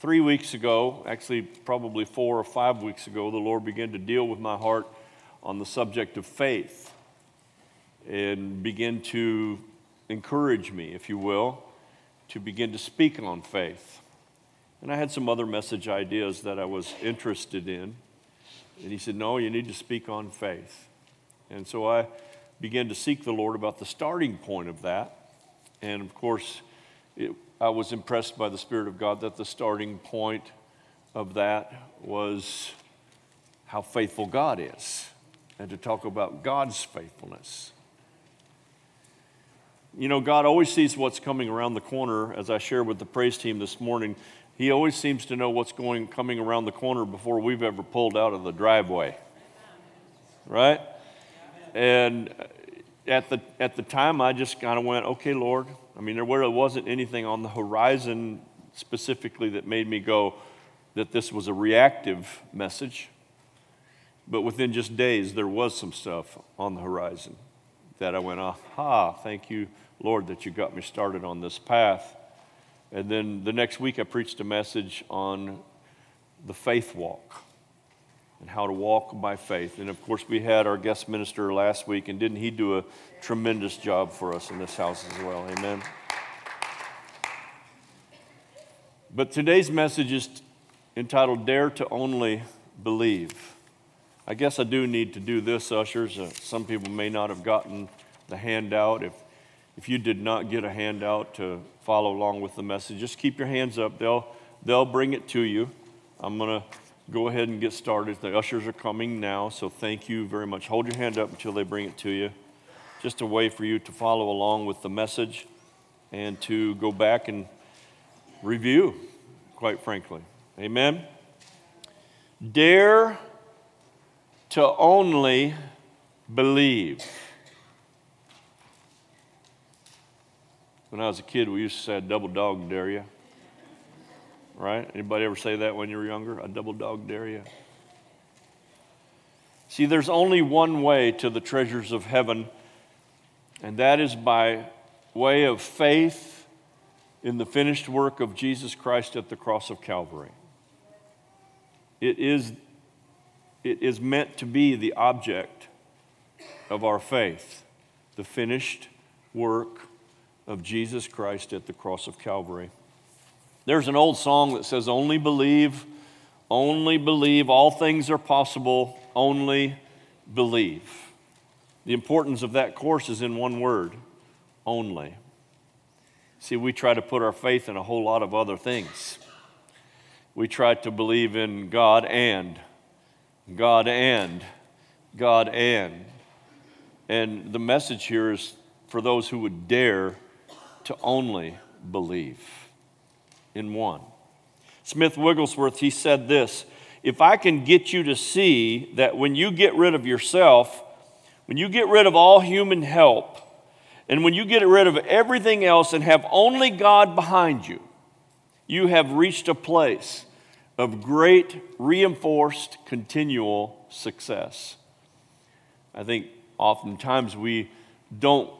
three weeks ago, actually, probably four or five weeks ago, the Lord began to deal with my heart on the subject of faith and begin to encourage me, if you will, to begin to speak on faith. And I had some other message ideas that I was interested in. And he said, No, you need to speak on faith. And so I began to seek the Lord about the starting point of that. And of course, it, I was impressed by the Spirit of God that the starting point of that was how faithful God is, and to talk about God's faithfulness. You know, God always sees what's coming around the corner, as I shared with the praise team this morning. He always seems to know what's going coming around the corner before we've ever pulled out of the driveway. Right? And at the, at the time, I just kind of went, okay, Lord. I mean, there really wasn't anything on the horizon specifically that made me go that this was a reactive message. But within just days, there was some stuff on the horizon that I went, aha, thank you, Lord, that you got me started on this path. And then the next week, I preached a message on the faith walk and how to walk by faith. And of course, we had our guest minister last week, and didn't he do a tremendous job for us in this house as well? Amen. But today's message is entitled Dare to Only Believe. I guess I do need to do this, ushers. Uh, some people may not have gotten the handout. If, if you did not get a handout to follow along with the message, just keep your hands up. They'll, they'll bring it to you. I'm going to go ahead and get started. The ushers are coming now, so thank you very much. Hold your hand up until they bring it to you. Just a way for you to follow along with the message and to go back and review, quite frankly. Amen. Dare to only believe. When I was a kid, we used to say, double dog dare you right? Anybody ever say that when you were younger? A double dog dare you? See, there's only one way to the treasures of heaven, and that is by way of faith in the finished work of Jesus Christ at the cross of Calvary. It is, it is meant to be the object of our faith, the finished work of Jesus Christ at the cross of Calvary. There's an old song that says, Only believe, only believe, all things are possible, only believe. The importance of that course is in one word only. See, we try to put our faith in a whole lot of other things. We try to believe in God and, God and, God and. And the message here is for those who would dare to only believe in one. Smith Wigglesworth, he said this If I can get you to see that when you get rid of yourself, when you get rid of all human help, and when you get rid of everything else and have only God behind you, you have reached a place of great, reinforced, continual success. I think oftentimes we don't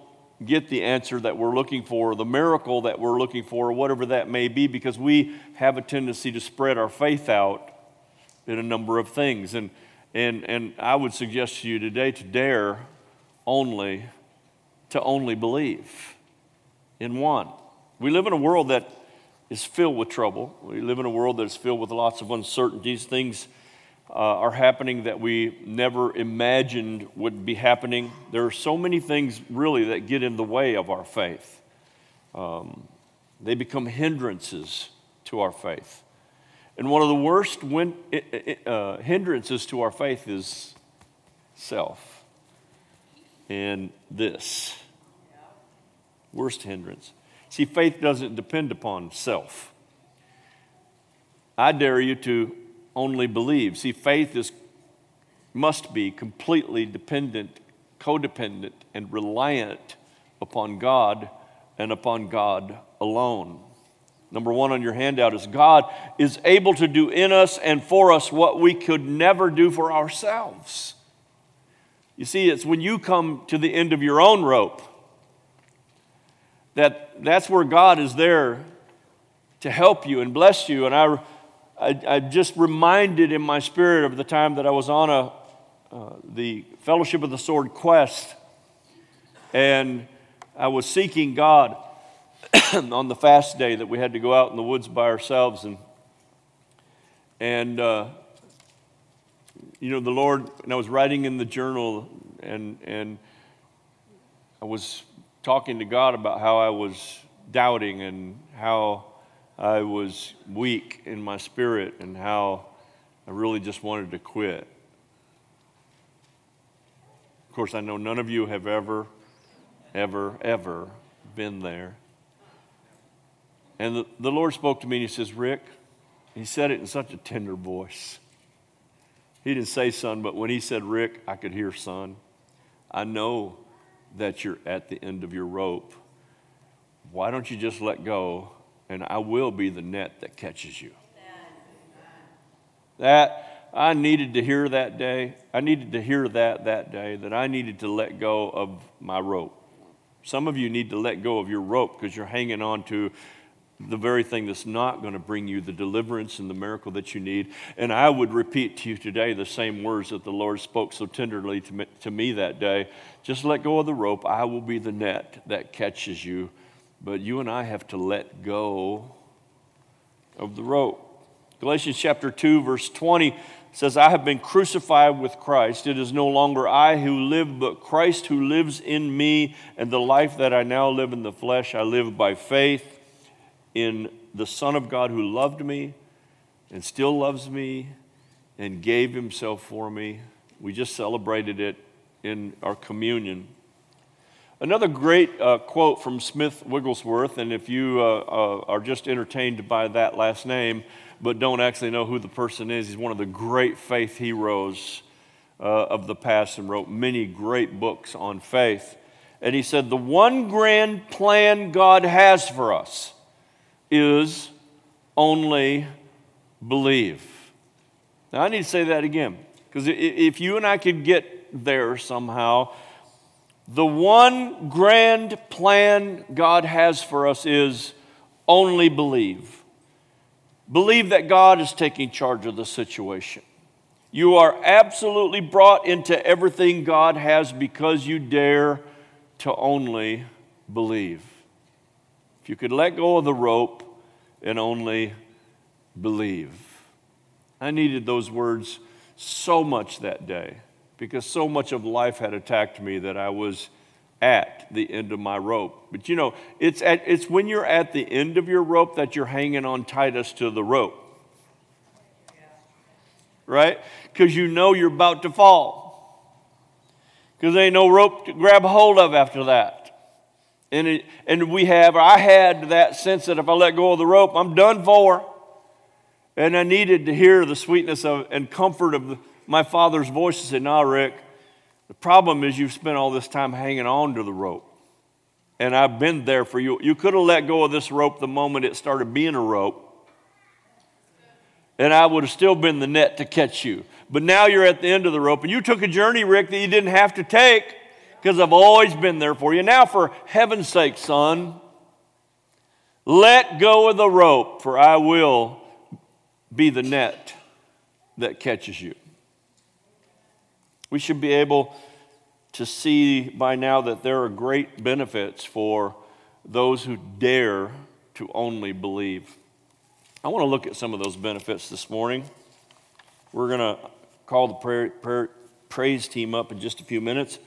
get the answer that we're looking for, the miracle that we're looking for, or whatever that may be, because we have a tendency to spread our faith out in a number of things. And, and, and I would suggest to you today to dare only to only believe in one. We live in a world that is filled with trouble. We live in a world that is filled with lots of uncertainties, things uh, are happening that we never imagined would be happening. There are so many things really that get in the way of our faith. Um, they become hindrances to our faith. And one of the worst win- uh, hindrances to our faith is self. And this. Worst hindrance. See, faith doesn't depend upon self. I dare you to only believe. See, faith is, must be completely dependent, codependent, and reliant upon God and upon God alone. Number one on your handout is God is able to do in us and for us what we could never do for ourselves. You see, it's when you come to the end of your own rope that that's where God is there to help you and bless you. And I, I, I just reminded in my spirit of the time that I was on a, uh, the Fellowship of the Sword quest, and I was seeking God on the fast day that we had to go out in the woods by ourselves and and uh, you know the Lord and I was writing in the journal and and I was talking to God about how I was doubting and how I was weak in my spirit and how I really just wanted to quit. Of course, I know none of you have ever, ever, ever been there. And the, the Lord spoke to me and He says, Rick, He said it in such a tender voice. He didn't say son, but when He said Rick, I could hear son. I know that you're at the end of your rope. Why don't you just let go and I will be the net that catches you. That I needed to hear that day. I needed to hear that that day that I needed to let go of my rope. Some of you need to let go of your rope because you're hanging on to the very thing that's not going to bring you the deliverance and the miracle that you need. And I would repeat to you today the same words that the Lord spoke so tenderly to me, to me that day. Just let go of the rope. I will be the net that catches you but you and I have to let go of the rope. Galatians chapter 2, verse 20 says, I have been crucified with Christ. It is no longer I who live, but Christ who lives in me. And the life that I now live in the flesh, I live by faith in the Son of God who loved me and still loves me and gave himself for me. We just celebrated it in our communion. Another great uh, quote from Smith Wigglesworth, and if you uh, uh, are just entertained by that last name, but don't actually know who the person is, he's one of the great faith heroes uh, of the past and wrote many great books on faith. And he said, The one grand plan God has for us is only believe. Now, I need to say that again, because if you and I could get there somehow, the one grand plan God has for us is only believe. Believe that God is taking charge of the situation. You are absolutely brought into everything God has because you dare to only believe. If you could let go of the rope and only believe. I needed those words so much that day because so much of life had attacked me that I was at the end of my rope. But you know, it's, at, it's when you're at the end of your rope that you're hanging on tightest to the rope. Right? Because you know you're about to fall. Because there ain't no rope to grab hold of after that. And, it, and we have, I had that sense that if I let go of the rope, I'm done for. And I needed to hear the sweetness of, and comfort of the, my father's voice and said, Nah, Rick, the problem is you've spent all this time hanging on to the rope. And I've been there for you. You could have let go of this rope the moment it started being a rope. And I would have still been the net to catch you. But now you're at the end of the rope. And you took a journey, Rick, that you didn't have to take because I've always been there for you. Now, for heaven's sake, son, let go of the rope, for I will be the net that catches you. We should be able to see by now that there are great benefits for those who dare to only believe. I want to look at some of those benefits this morning. We're going to call the prayer, prayer, praise team up in just a few minutes,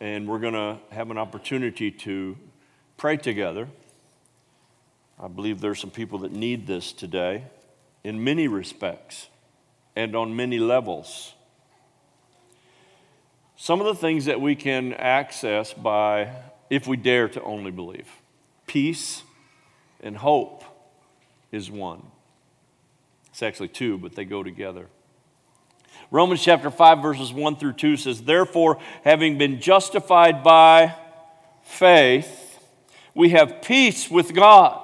and we're going to have an opportunity to pray together. I believe there are some people that need this today in many respects and on many levels. Some of the things that we can access by, if we dare to only believe peace and hope is one. It's actually two, but they go together. Romans chapter 5, verses 1 through 2 says, Therefore, having been justified by faith, we have peace with God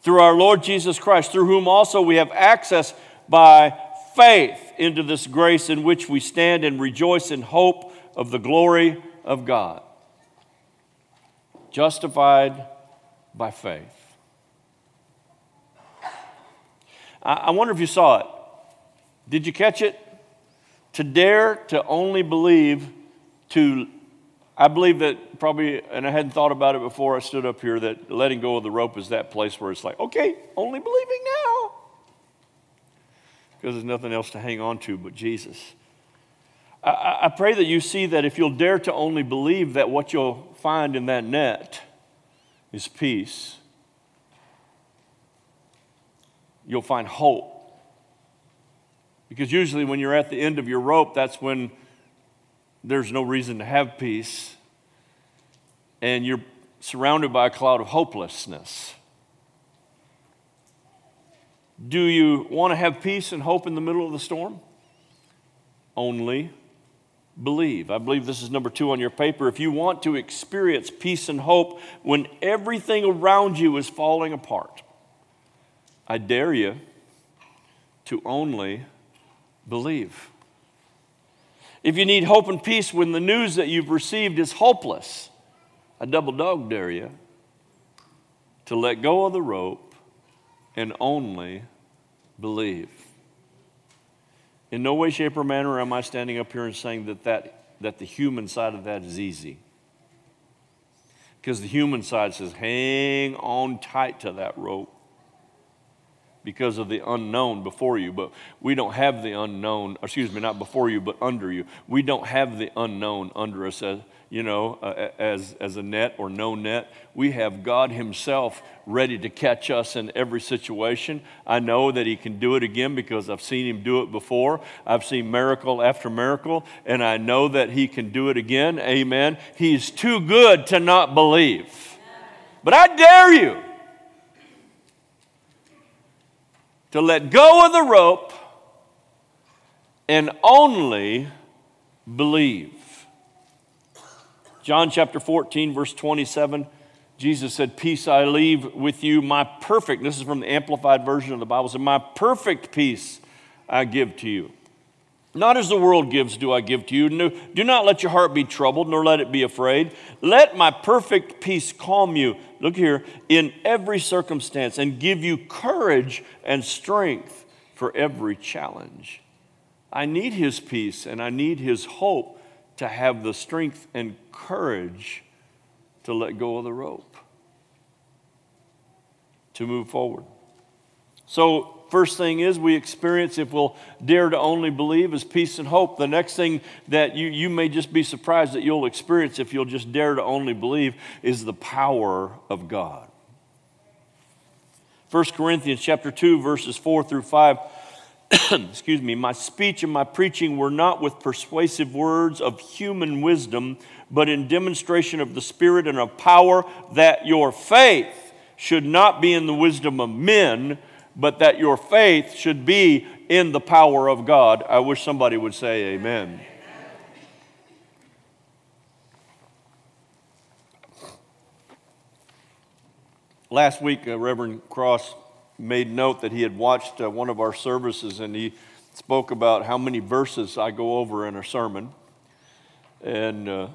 through our Lord Jesus Christ, through whom also we have access by faith into this grace in which we stand and rejoice in hope of the glory of God. Justified by faith. I, wonder if you saw it. Did you catch it? To dare to only believe, to, I believe that probably, and I hadn't thought about it before I stood up here, that letting go of the rope is that place where it's like, okay, only believing now. Because there's nothing else to hang on to but Jesus. I, I pray that you see that if you'll dare to only believe that what you'll find in that net is peace, you'll find hope. Because usually, when you're at the end of your rope, that's when there's no reason to have peace, and you're surrounded by a cloud of hopelessness. Do you want to have peace and hope in the middle of the storm? Only believe. I believe this is number two on your paper. If you want to experience peace and hope when everything around you is falling apart, I dare you to only believe. If you need hope and peace when the news that you've received is hopeless, I double dog dare you to let go of the rope and only believe. In no way, shape, or manner am I standing up here and saying that, that, that the human side of that is easy. Because the human side says, hang on tight to that rope because of the unknown before you. But we don't have the unknown, excuse me, not before you, but under you. We don't have the unknown under us as, you know, uh, as, as a net or no net. We have God Himself ready to catch us in every situation. I know that He can do it again because I've seen Him do it before. I've seen miracle after miracle, and I know that He can do it again. Amen. He's too good to not believe. But I dare you to let go of the rope and only believe. John chapter 14, verse 27, Jesus said, Peace I leave with you, my perfect, this is from the Amplified Version of the Bible, said, My perfect peace I give to you. Not as the world gives, do I give to you. No, do not let your heart be troubled, nor let it be afraid. Let my perfect peace calm you, look here, in every circumstance, and give you courage and strength for every challenge. I need his peace and I need his hope to have the strength and courage to let go of the rope, to move forward. So, first thing is we experience, if we'll dare to only believe, is peace and hope. The next thing that you, you may just be surprised that you'll experience if you'll just dare to only believe is the power of God. 1 Corinthians chapter 2, verses 4 through 5 excuse me, my speech and my preaching were not with persuasive words of human wisdom, but in demonstration of the Spirit and of power, that your faith should not be in the wisdom of men, but that your faith should be in the power of God. I wish somebody would say amen. Last week, uh, Reverend Cross made note that he had watched uh, one of our services and he spoke about how many verses I go over in a sermon. And uh,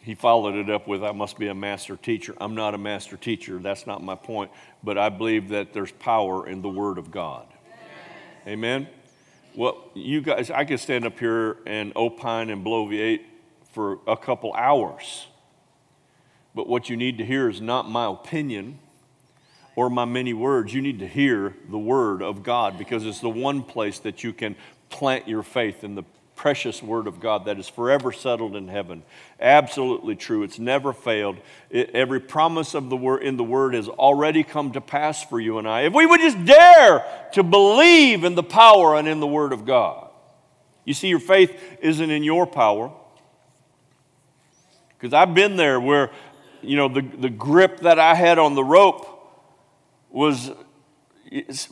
he followed it up with, I must be a master teacher. I'm not a master teacher, that's not my point. But I believe that there's power in the Word of God. Amen? Well, you guys, I could stand up here and opine and bloviate for a couple hours. But what you need to hear is not my opinion or my many words. You need to hear the word of God because it's the one place that you can plant your faith in the precious word of God that is forever settled in heaven. Absolutely true. It's never failed. It, every promise of the word in the word has already come to pass for you and I. If we would just dare to believe in the power and in the word of God. You see, your faith isn't in your power. Because I've been there where, you know, the, the grip that I had on the rope was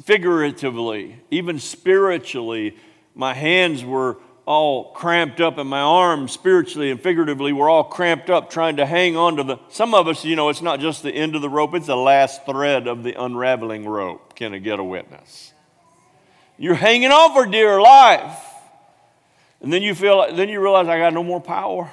figuratively, even spiritually, my hands were all cramped up and my arms spiritually and figuratively. Were all cramped up trying to hang on to the some of us you know it's not just the end of the rope it's the last thread of the unraveling rope. Can i get a witness? You're hanging on for dear life. And then you feel then you realize i got no more power.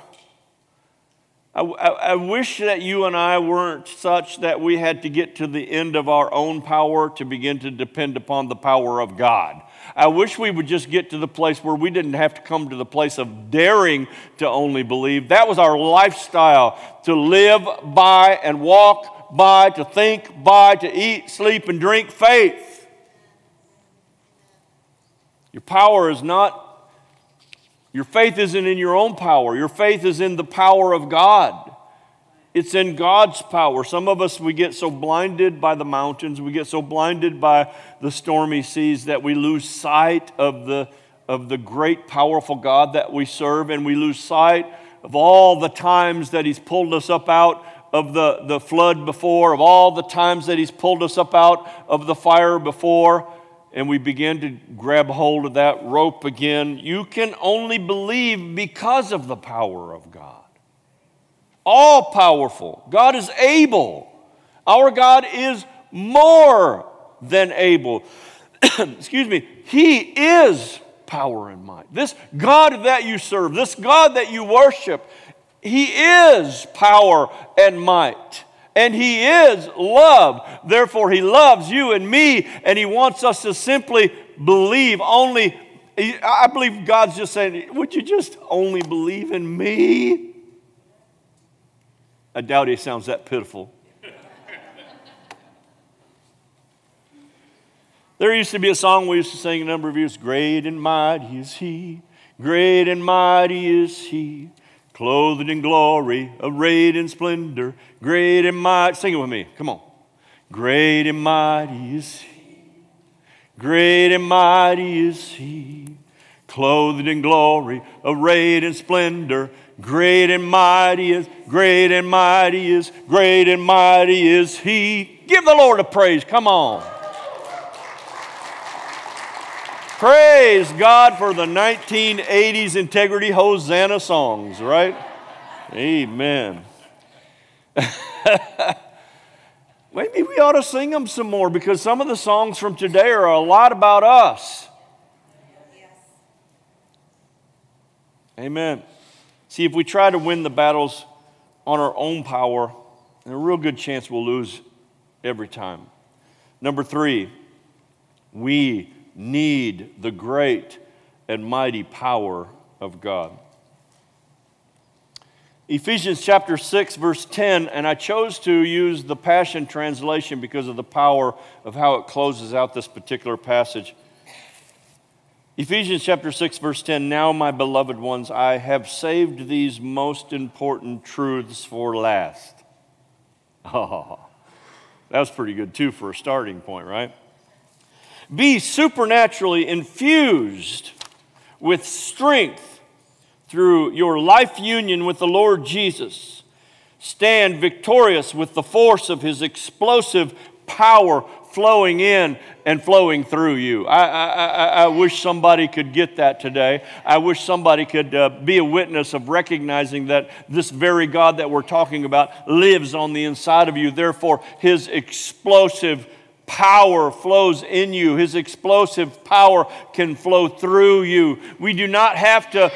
I, I, I, wish that you and I weren't such that we had to get to the end of our own power to begin to depend upon the power of God. I wish we would just get to the place where we didn't have to come to the place of daring to only believe. That was our lifestyle to live by and walk by, to think by, to eat, sleep, and drink faith. Your power is not your faith isn't in your own power, your faith is in the power of God. It's in God's power. Some of us, we get so blinded by the mountains, we get so blinded by the stormy seas that we lose sight of the, of the great, powerful God that we serve, and we lose sight of all the times that He's pulled us up out of the, the flood before, of all the times that He's pulled us up out of the fire before and we begin to grab hold of that rope again, you can only believe because of the power of God. All powerful. God is able. Our God is more than able. Excuse me. He is power and might. This God that you serve, this God that you worship, He is power and might and He is love. Therefore, He loves you and me, and He wants us to simply believe only. I believe God's just saying, Would you just only believe in me? I doubt He sounds that pitiful. There used to be a song we used to sing a number of years Great and mighty is He, great and mighty is He clothed in glory, arrayed in splendor, great and mighty. Sing it with me. Come on. Great and mighty is he. Great and mighty is he. Clothed in glory, arrayed in splendor, great and mighty is, great and mighty is, great and mighty is he. Give the Lord a praise. Come on. Praise God for the 1980s Integrity Hosanna songs, right? Amen. Maybe we ought to sing them some more because some of the songs from today are a lot about us. Amen. See, if we try to win the battles on our own power, there's a real good chance we'll lose every time. Number three, we need the great and mighty power of God. Ephesians chapter 6, verse 10, and I chose to use the Passion Translation because of the power of how it closes out this particular passage. Ephesians chapter 6, verse 10 Now, my beloved ones, I have saved these most important truths for last. Oh, that pretty good, too, for a starting point, right? Be supernaturally infused with strength through your life union with the Lord Jesus. Stand victorious with the force of his explosive power flowing in and flowing through you. I, I, I, wish somebody could get that today. I wish somebody could uh, be a witness of recognizing that this very God that we're talking about lives on the inside of you. Therefore, his explosive power flows in you. His explosive power can flow through you. We do not have to,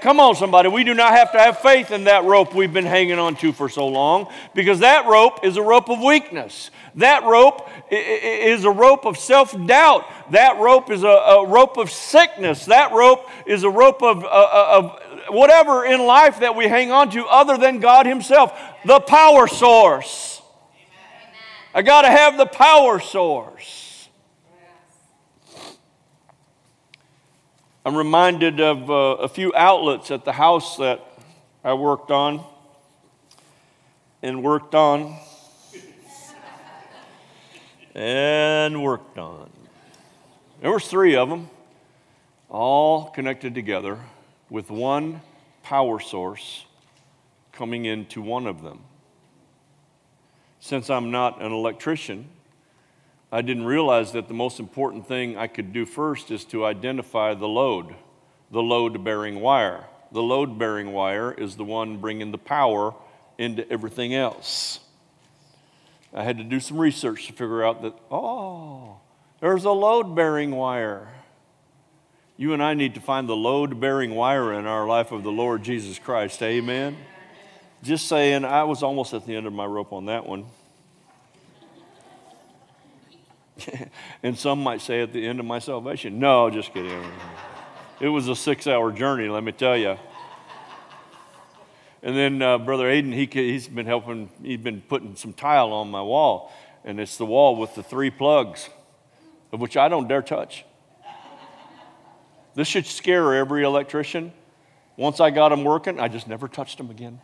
come on, somebody, we do not have to have faith in that rope we've been hanging on to for so long because that rope is a rope of weakness. That rope is a rope of self doubt. That rope is a, a, rope of sickness. That rope is a rope of, uh, uh, of whatever in life that we hang on to other than God Himself, the power source. I got to have the power source. I'm reminded of uh, a few outlets at the house that I worked on and worked on and worked on. There was three of them, all connected together with one power source coming into one of them. Since I'm not an electrician, I didn't realize that the most important thing I could do first is to identify the load, the load bearing wire. The load bearing wire is the one bringing the power into everything else. I had to do some research to figure out that, oh, there's a load bearing wire. You and I need to find the load bearing wire in our life of the Lord Jesus Christ. Amen. Just saying, I was almost at the end of my rope on that one. and some might say at the end of my salvation. No, just kidding. It was a six hour journey, let me tell you. And then uh, Brother Aiden, he, he's been helping, he's been putting some tile on my wall. And it's the wall with the three plugs, of which I don't dare touch. This should scare every electrician. Once I got them working, I just never touched them again.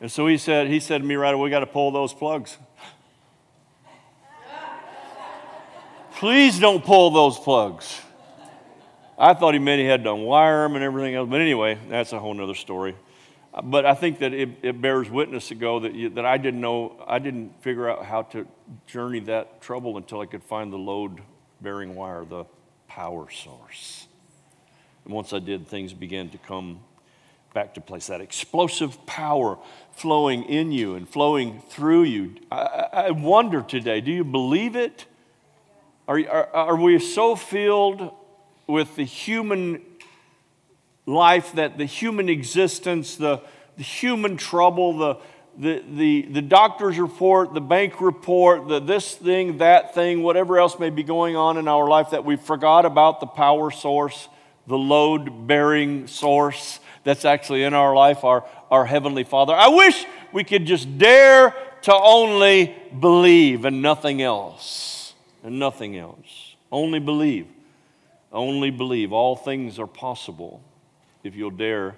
And so he said, he said to me right away, we got to pull those plugs. Please don't pull those plugs. I thought he meant he had to unwire them and everything else. But anyway, that's a whole other story. Uh, but I think that it, it bears witness to go that, you, that I didn't know, I didn't figure out how to journey that trouble until I could find the load bearing wire, the power source. And once I did, things began to come back to place. That explosive power flowing in you and flowing through you. I, I wonder today, do you believe it? Are, are, are we so filled with the human life that the human existence, the, the human trouble, the, the, the, the doctor's report, the bank report, the this thing, that thing, whatever else may be going on in our life, that we forgot about the power source, the load bearing source that's actually in our life, our, our Heavenly Father. I wish we could just dare to only believe and nothing else and nothing else. Only believe. Only believe. All things are possible if you'll dare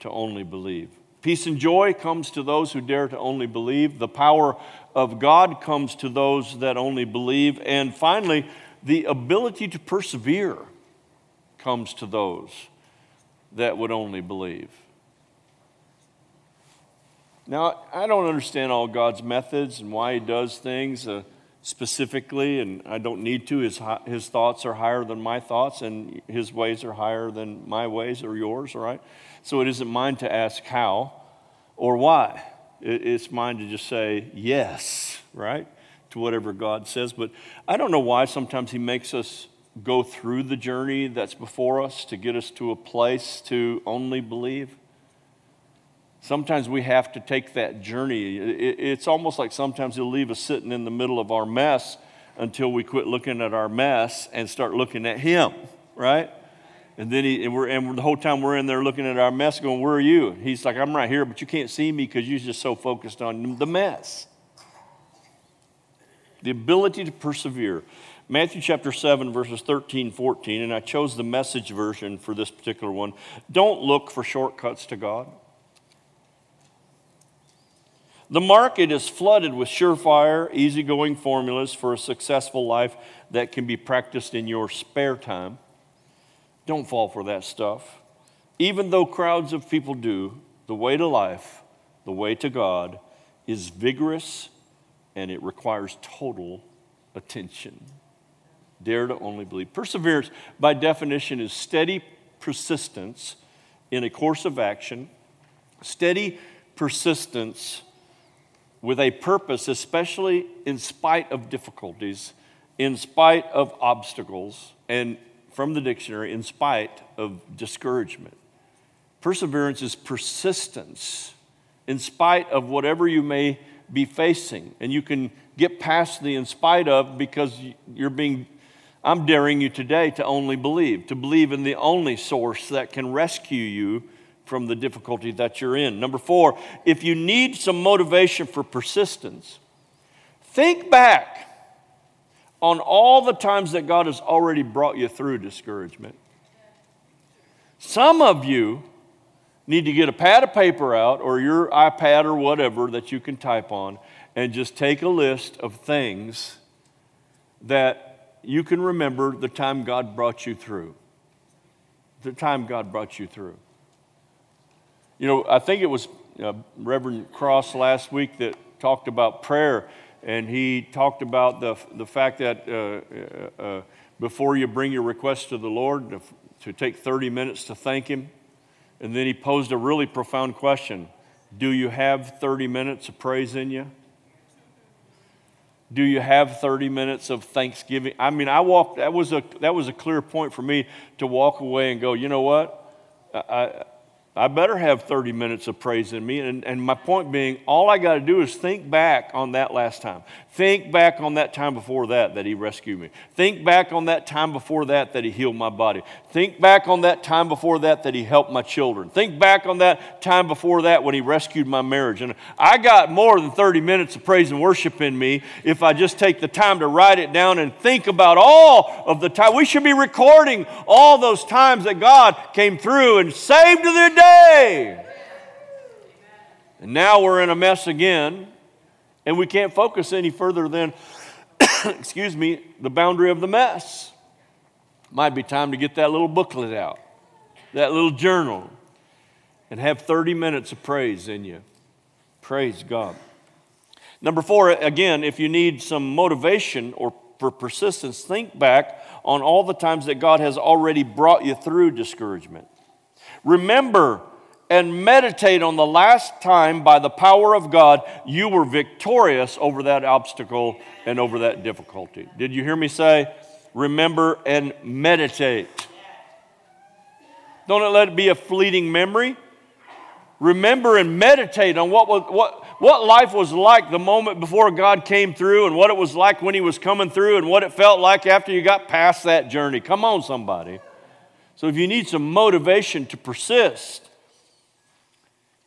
to only believe. Peace and joy comes to those who dare to only believe. The power of God comes to those that only believe. And finally, the ability to persevere comes to those that would only believe. Now, I don't understand all God's methods and why He does things. Uh, specifically, and I don't need to. His, his thoughts are higher than my thoughts, and his ways are higher than my ways or yours, all right? So it isn't mine to ask how or why. it's mine to just say yes, right, to whatever God says. But I don't know why sometimes He makes us go through the journey that's before us to get us to a place to only believe. Sometimes we have to take that journey. It's almost like sometimes He'll leave us sitting in the middle of our mess until we quit looking at our mess and start looking at Him, right? And then he, and, we're, and the whole time we're in there looking at our mess, going, Where are you? He's like, I'm right here, but you can't see me because you're just so focused on the mess. The ability to persevere. Matthew chapter 7, verses 13, 14, and I chose the message version for this particular one. Don't look for shortcuts to God. The market is flooded with surefire, easygoing formulas for a successful life that can be practiced in your spare time. Don't fall for that stuff. Even though crowds of people do, the way to life, the way to God, is vigorous and it requires total attention. Dare to only believe. Perseverance, by definition, is steady persistence in a course of action, steady persistence with a purpose, especially in spite of difficulties, in spite of obstacles, and from the dictionary, in spite of discouragement. Perseverance is persistence in spite of whatever you may be facing. And you can get past the in spite of because you're being, I'm daring you today to only believe, to believe in the only source that can rescue you from the difficulty that you're in. Number four, if you need some motivation for persistence, think back on all the times that God has already brought you through discouragement. Some of you need to get a pad of paper out or your iPad or whatever that you can type on and just take a list of things that you can remember the time God brought you through. The time God brought you through. You know, I think it was uh, Reverend Cross last week that talked about prayer, and he talked about the, the fact that uh, uh, uh before you bring your request to the Lord, to, to take 30 minutes to thank Him. And then he posed a really profound question Do you have 30 minutes of praise in you? Do you have 30 minutes of thanksgiving? I mean, I walked, that was a, that was a clear point for me to walk away and go, you know what? I, I better have 30 minutes of praise in me. And, and my point being, all I got to do is think back on that last time. Think back on that time before that that He rescued me. Think back on that time before that that He healed my body. Think back on that time before that that He helped my children. Think back on that time before that when He rescued my marriage. And I got more than 30 minutes of praise and worship in me if I just take the time to write it down and think about all of the time. We should be recording all those times that God came through and saved the And now we're in a mess again, and we can't focus any further than, excuse me, the boundary of the mess. Might be time to get that little booklet out, that little journal, and have 30 minutes of praise in you. Praise God. Number four, again, if you need some motivation or for persistence, think back on all the times that God has already brought you through discouragement. Remember and meditate on the last time by the power of God you were victorious over that obstacle and over that difficulty. Did you hear me say, remember and meditate? Don't let it be a fleeting memory. Remember and meditate on what, was, what, what life was like the moment before God came through and what it was like when He was coming through and what it felt like after you got past that journey. Come on, somebody. So, if you need some motivation to persist,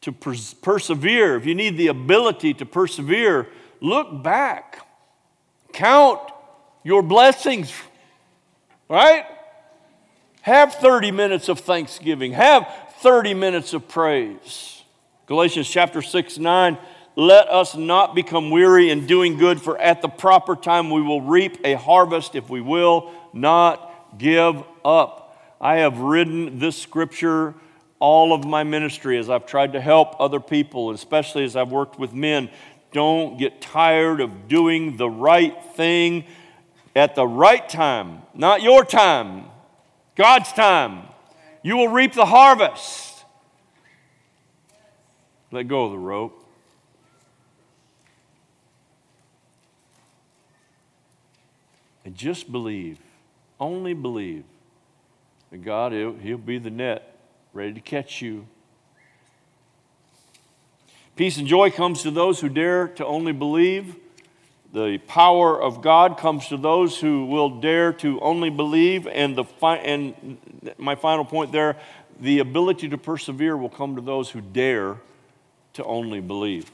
to pers- persevere, if you need the ability to persevere, look back. Count your blessings, right? Have 30 minutes of thanksgiving, have 30 minutes of praise. Galatians chapter 6 9. Let us not become weary in doing good, for at the proper time we will reap a harvest if we will not give up. I have ridden this scripture all of my ministry as I've tried to help other people, especially as I've worked with men. Don't get tired of doing the right thing at the right time, not your time, God's time. You will reap the harvest. Let go of the rope. And just believe, only believe that God, he'll, he'll be the net ready to catch you. Peace and joy comes to those who dare to only believe. The power of God comes to those who will dare to only believe. And, the fi- and my final point there the ability to persevere will come to those who dare to only believe.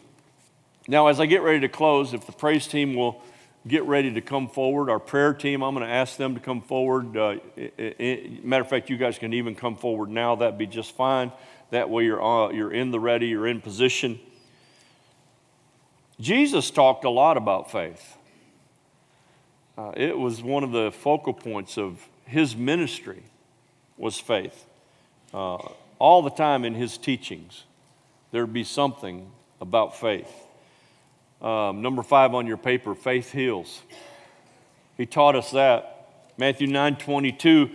Now, as I get ready to close, if the praise team will get ready to come forward. Our prayer team, I'm going to ask them to come forward. Uh, it, it, matter of fact, you guys can even come forward now. That'd be just fine. That way you're, uh, you're in the ready, you're in position. Jesus talked a lot about faith. Uh, it was one of the focal points of his ministry was faith. Uh, all the time in his teachings, there'd be something about faith. Um, number five on your paper, faith heals. He taught us that. Matthew 9 22,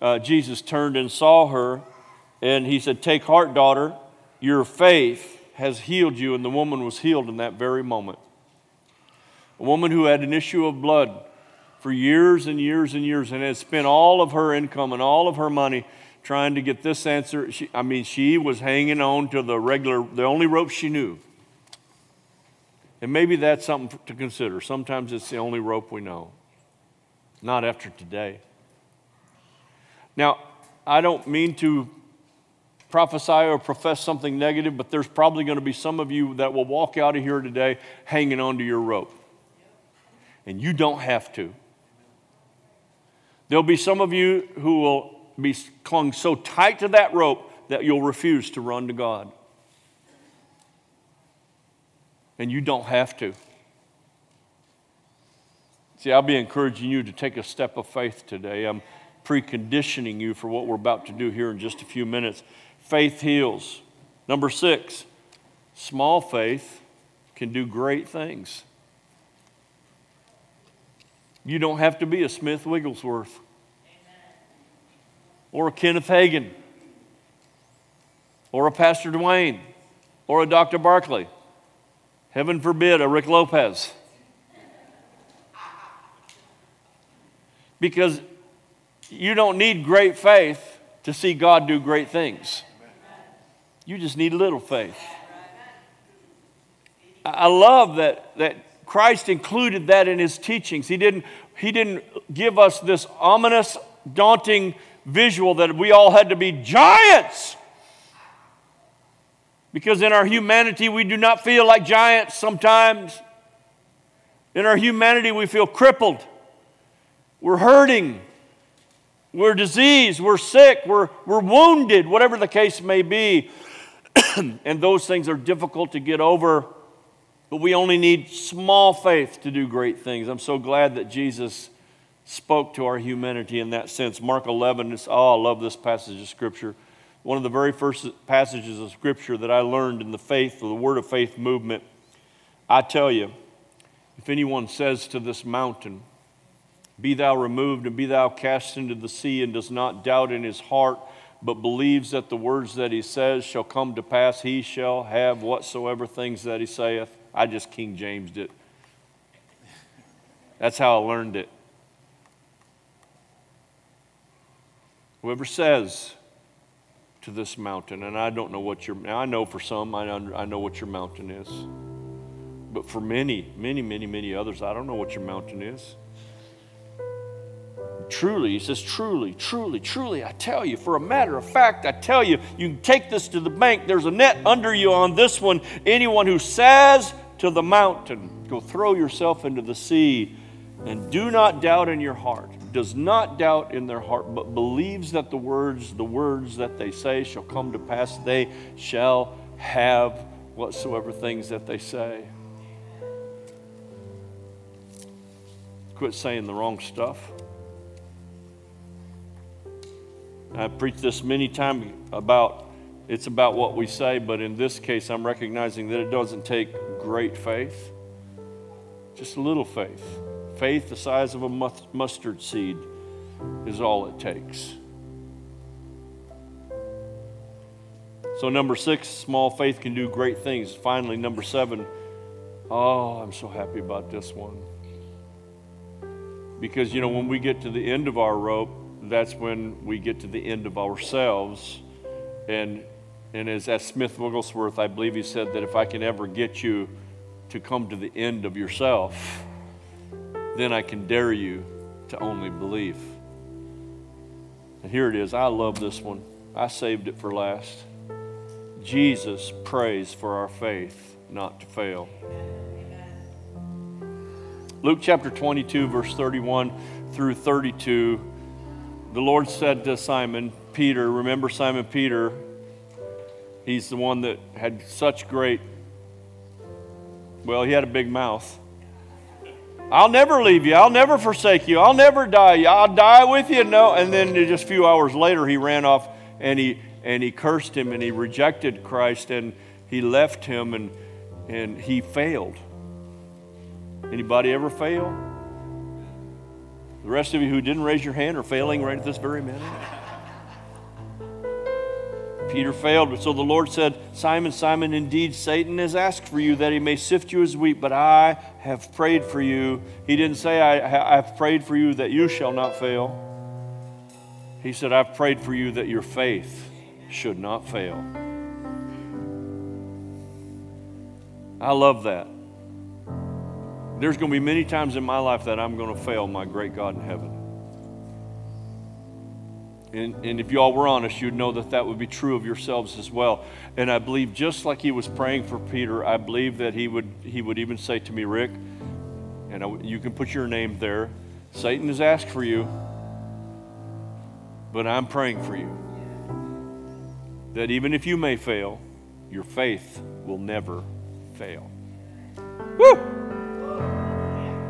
uh, Jesus turned and saw her, and he said, Take heart, daughter, your faith has healed you. And the woman was healed in that very moment. A woman who had an issue of blood for years and years and years and had spent all of her income and all of her money trying to get this answer. She, I mean, she was hanging on to the regular, the only rope she knew. And maybe that's something to consider. Sometimes it's the only rope we know. Not after today. Now, I don't mean to prophesy or profess something negative, but there's probably going to be some of you that will walk out of here today hanging onto your rope. And you don't have to. There'll be some of you who will be clung so tight to that rope that you'll refuse to run to God and you don't have to. See, I'll be encouraging you to take a step of faith today. I'm preconditioning you for what we're about to do here in just a few minutes. Faith heals. Number six, small faith can do great things. You don't have to be a Smith Wigglesworth or a Kenneth Hagin or a Pastor Dwayne or a Dr. Barkley. Heaven forbid a Rick Lopez. Because you don't need great faith to see God do great things. You just need little faith. I love that, that Christ included that in his teachings. He didn't, he didn't give us this ominous, daunting visual that we all had to be giants. Because in our humanity, we do not feel like giants sometimes. In our humanity, we feel crippled. We're hurting. We're diseased. We're sick. We're, we're wounded, whatever the case may be. and those things are difficult to get over. But we only need small faith to do great things. I'm so glad that Jesus spoke to our humanity in that sense. Mark 11, is, oh, I love this passage of Scripture. One of the very first passages of Scripture that I learned in the faith, or the Word of Faith movement. I tell you, if anyone says to this mountain, Be thou removed and be thou cast into the sea, and does not doubt in his heart, but believes that the words that he says shall come to pass, he shall have whatsoever things that he saith. I just King Jamesed it. That's how I learned it. Whoever says to this mountain, and I don't know what your, now I know for some, I, I know what your mountain is. But for many, many, many, many others, I don't know what your mountain is. Truly, he says, truly, truly, truly, I tell you, for a matter of fact, I tell you, you can take this to the bank. There's a net under you on this one. Anyone who says to the mountain, Go throw yourself into the sea, and do not doubt in your heart. Does not doubt in their heart, but believes that the words, the words that they say shall come to pass. They shall have whatsoever things that they say. Quit saying the wrong stuff. I've preached this many times about it's about what we say, but in this case, I'm recognizing that it doesn't take great faith, just a little faith. Faith the size of a mustard seed is all it takes. So, number six, small faith can do great things. Finally, number seven, oh, I'm so happy about this one. Because, you know, when we get to the end of our rope, that's when we get to the end of ourselves. And and as. Smith Wigglesworth, I believe he said that if I can ever get you to come to the end of yourself, then I can dare you to only believe. And here it is. I love this one. I saved it for last. Jesus prays for our faith not to fail. Luke chapter 22, verse 31 through 32, the Lord said to Simon Peter, remember Simon Peter, He's the one that had such great, well, he had a big mouth. I'll never leave you. I'll never forsake you. I'll never die. I'll die with you. No. And then just a few hours later, he ran off and he and he cursed him and he rejected Christ and he left him and and he failed. Anybody ever fail? The rest of you who didn't raise your hand are failing right at this very minute. Peter failed. But so the Lord said, Simon, Simon, indeed Satan has asked for you that he may sift you as wheat, but I have prayed for you. He didn't say, I, have prayed for you that you shall not fail. He said, I've prayed for you that your faith should not fail. I love that. There's going to be many times in my life that I'm going to fail my great God in heaven. And, and if you all were honest, you'd know that that would be true of yourselves as well. And I believe, just like he was praying for Peter, I believe that he would, he would even say to me, Rick, and I, you can put your name there Satan has asked for you, but I'm praying for you. That even if you may fail, your faith will never fail. Woo!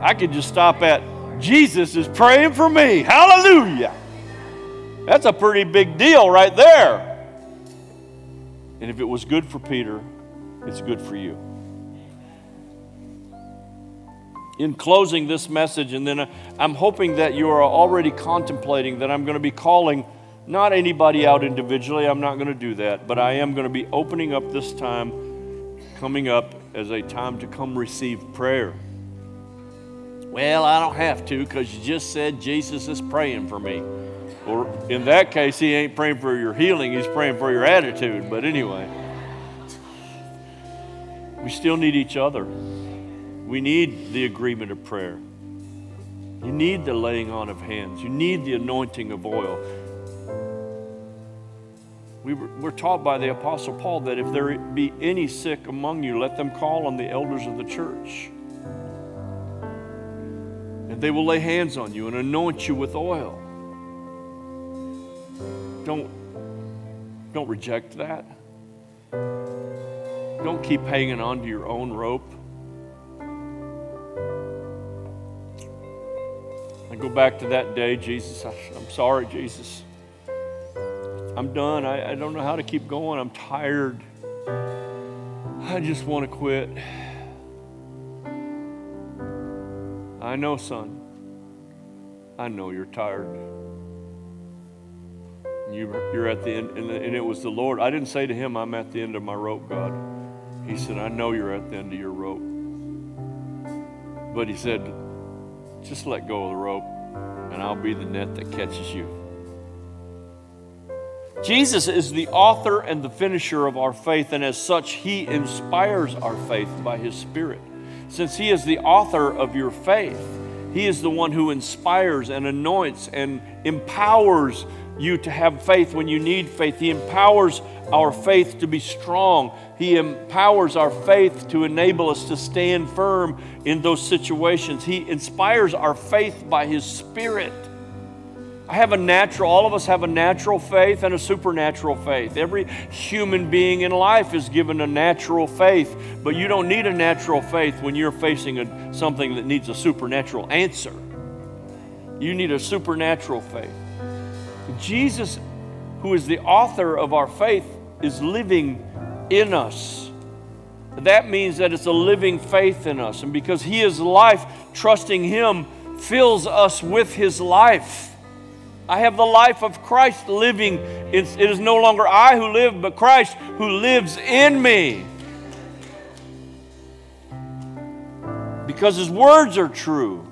I could just stop at Jesus is praying for me. Hallelujah. That's a pretty big deal right there. And if it was good for Peter, it's good for you. In closing this message, and then uh, I'm hoping that you are already contemplating that I'm going to be calling not anybody out individually, I'm not going to do that, but I am going to be opening up this time coming up as a time to come receive prayer. Well, I don't have to because you just said Jesus is praying for me. Or in that case, he ain't praying for your healing, he's praying for your attitude. But anyway. We still need each other. We need the agreement of prayer. You need the laying on of hands. You need the anointing of oil. We were, we're taught by the Apostle Paul that if there be any sick among you, let them call on the elders of the church. And they will lay hands on you and anoint you with oil. Don't, don't reject that. Don't keep hanging on to your own rope. I go back to that day, Jesus. I'm sorry, Jesus. I'm done. I, I don't know how to keep going. I'm tired. I just want to quit. I know, son. I know you're tired. You, you're at the end, and, and it was the Lord. I didn't say to him, I'm at the end of my rope, God. He said, I know you're at the end of your rope. But he said, just let go of the rope, and I'll be the net that catches you. Jesus is the author and the finisher of our faith, and as such, he inspires our faith by his Spirit. Since he is the author of your faith, he is the one who inspires and anoints and empowers you to have faith when you need faith. He empowers our faith to be strong. He empowers our faith to enable us to stand firm in those situations. He inspires our faith by His Spirit. I have a natural, all of us have a natural faith and a supernatural faith. Every human being in life is given a natural faith, but you don't need a natural faith when you're facing a, something that needs a supernatural answer. You need a supernatural faith. Jesus, who is the author of our faith, is living in us. That means that it's a living faith in us. And because He is life, trusting Him fills us with His life. I have the life of Christ living. It's, it is no longer I who live, but Christ who lives in me. Because His words are true.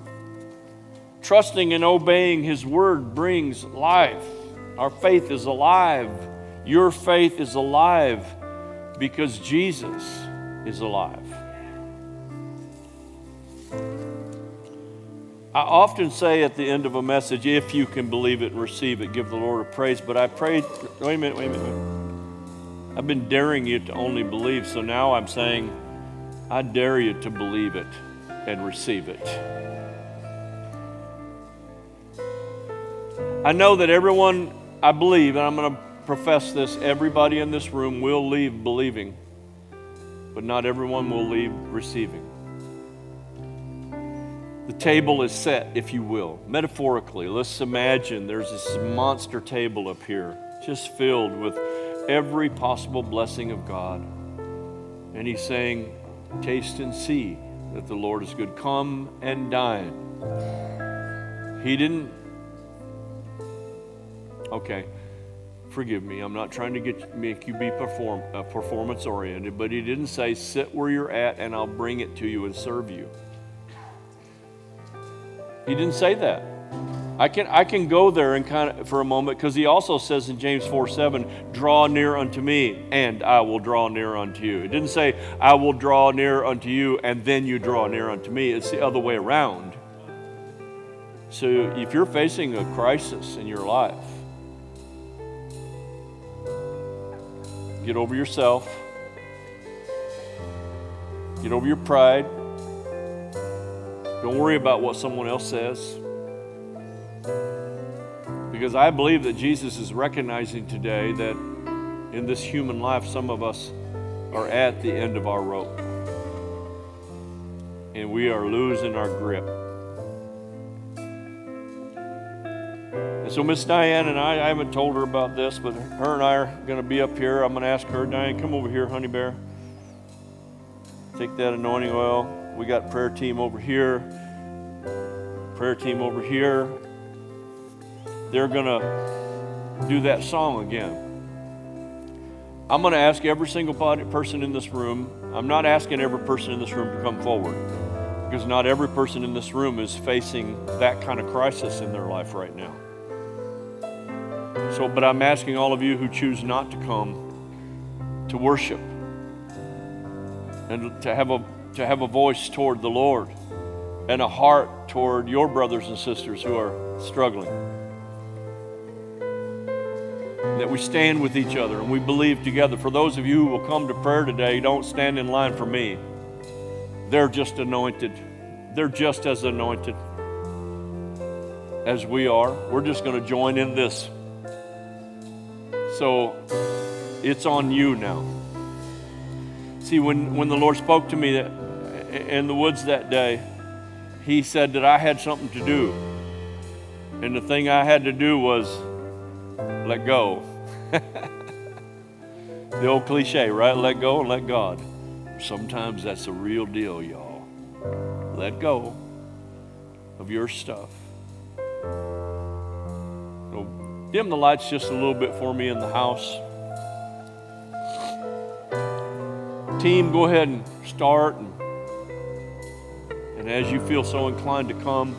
Trusting and obeying His word brings life. Our faith is alive. Your faith is alive because Jesus is alive. I often say at the end of a message, if you can believe it and receive it, give the Lord a praise. But I prayed, wait a minute, wait a minute. I've been daring you to only believe, so now I'm saying, I dare you to believe it and receive it. I know that everyone I believe, and I'm going to profess this, everybody in this room will leave believing, but not everyone will leave receiving. The table is set, if you will, metaphorically. Let's imagine there's this monster table up here, just filled with every possible blessing of God. And He's saying, Taste and see that the Lord is good. Come and dine. He didn't Okay, forgive me. I'm not trying to get make you be perform, uh, performance oriented, but he didn't say sit where you're at and I'll bring it to you and serve you. He didn't say that. I can I can go there and kind of for a moment because he also says in James 4 7, draw near unto me, and I will draw near unto you. It didn't say I will draw near unto you and then you draw near unto me. It's the other way around. So if you're facing a crisis in your life, Get over yourself. Get over your pride. Don't worry about what someone else says. Because I believe that Jesus is recognizing today that in this human life, some of us are at the end of our rope. And we are losing our grip. And so Miss Diane and I, I haven't told her about this, but her and I are going to be up here. I'm going to ask her, Diane, come over here, honey bear. Take that anointing oil. We got prayer team over here. Prayer team over here. They're going to do that song again. I'm going to ask every single person in this room. I'm not asking every person in this room to come forward because not every person in this room is facing that kind of crisis in their life right now. So, but I'm asking all of you who choose not to come to worship and to have a, to have a voice toward the Lord and a heart toward your brothers and sisters who are struggling. That we stand with each other and we believe together. For those of you who will come to prayer today, don't stand in line for me. They're just anointed. They're just as anointed as we are. We're just going to join in this. So it's on you now. See, when, when the Lord spoke to me that, in the woods that day, He said that I had something to do. And the thing I had to do was let go. the old cliche, right? Let go and let God. Sometimes that's a real deal, y'all. Let go of your stuff. Dim the lights just a little bit for me in the house. Team, go ahead and start. And, and as you feel so inclined to come,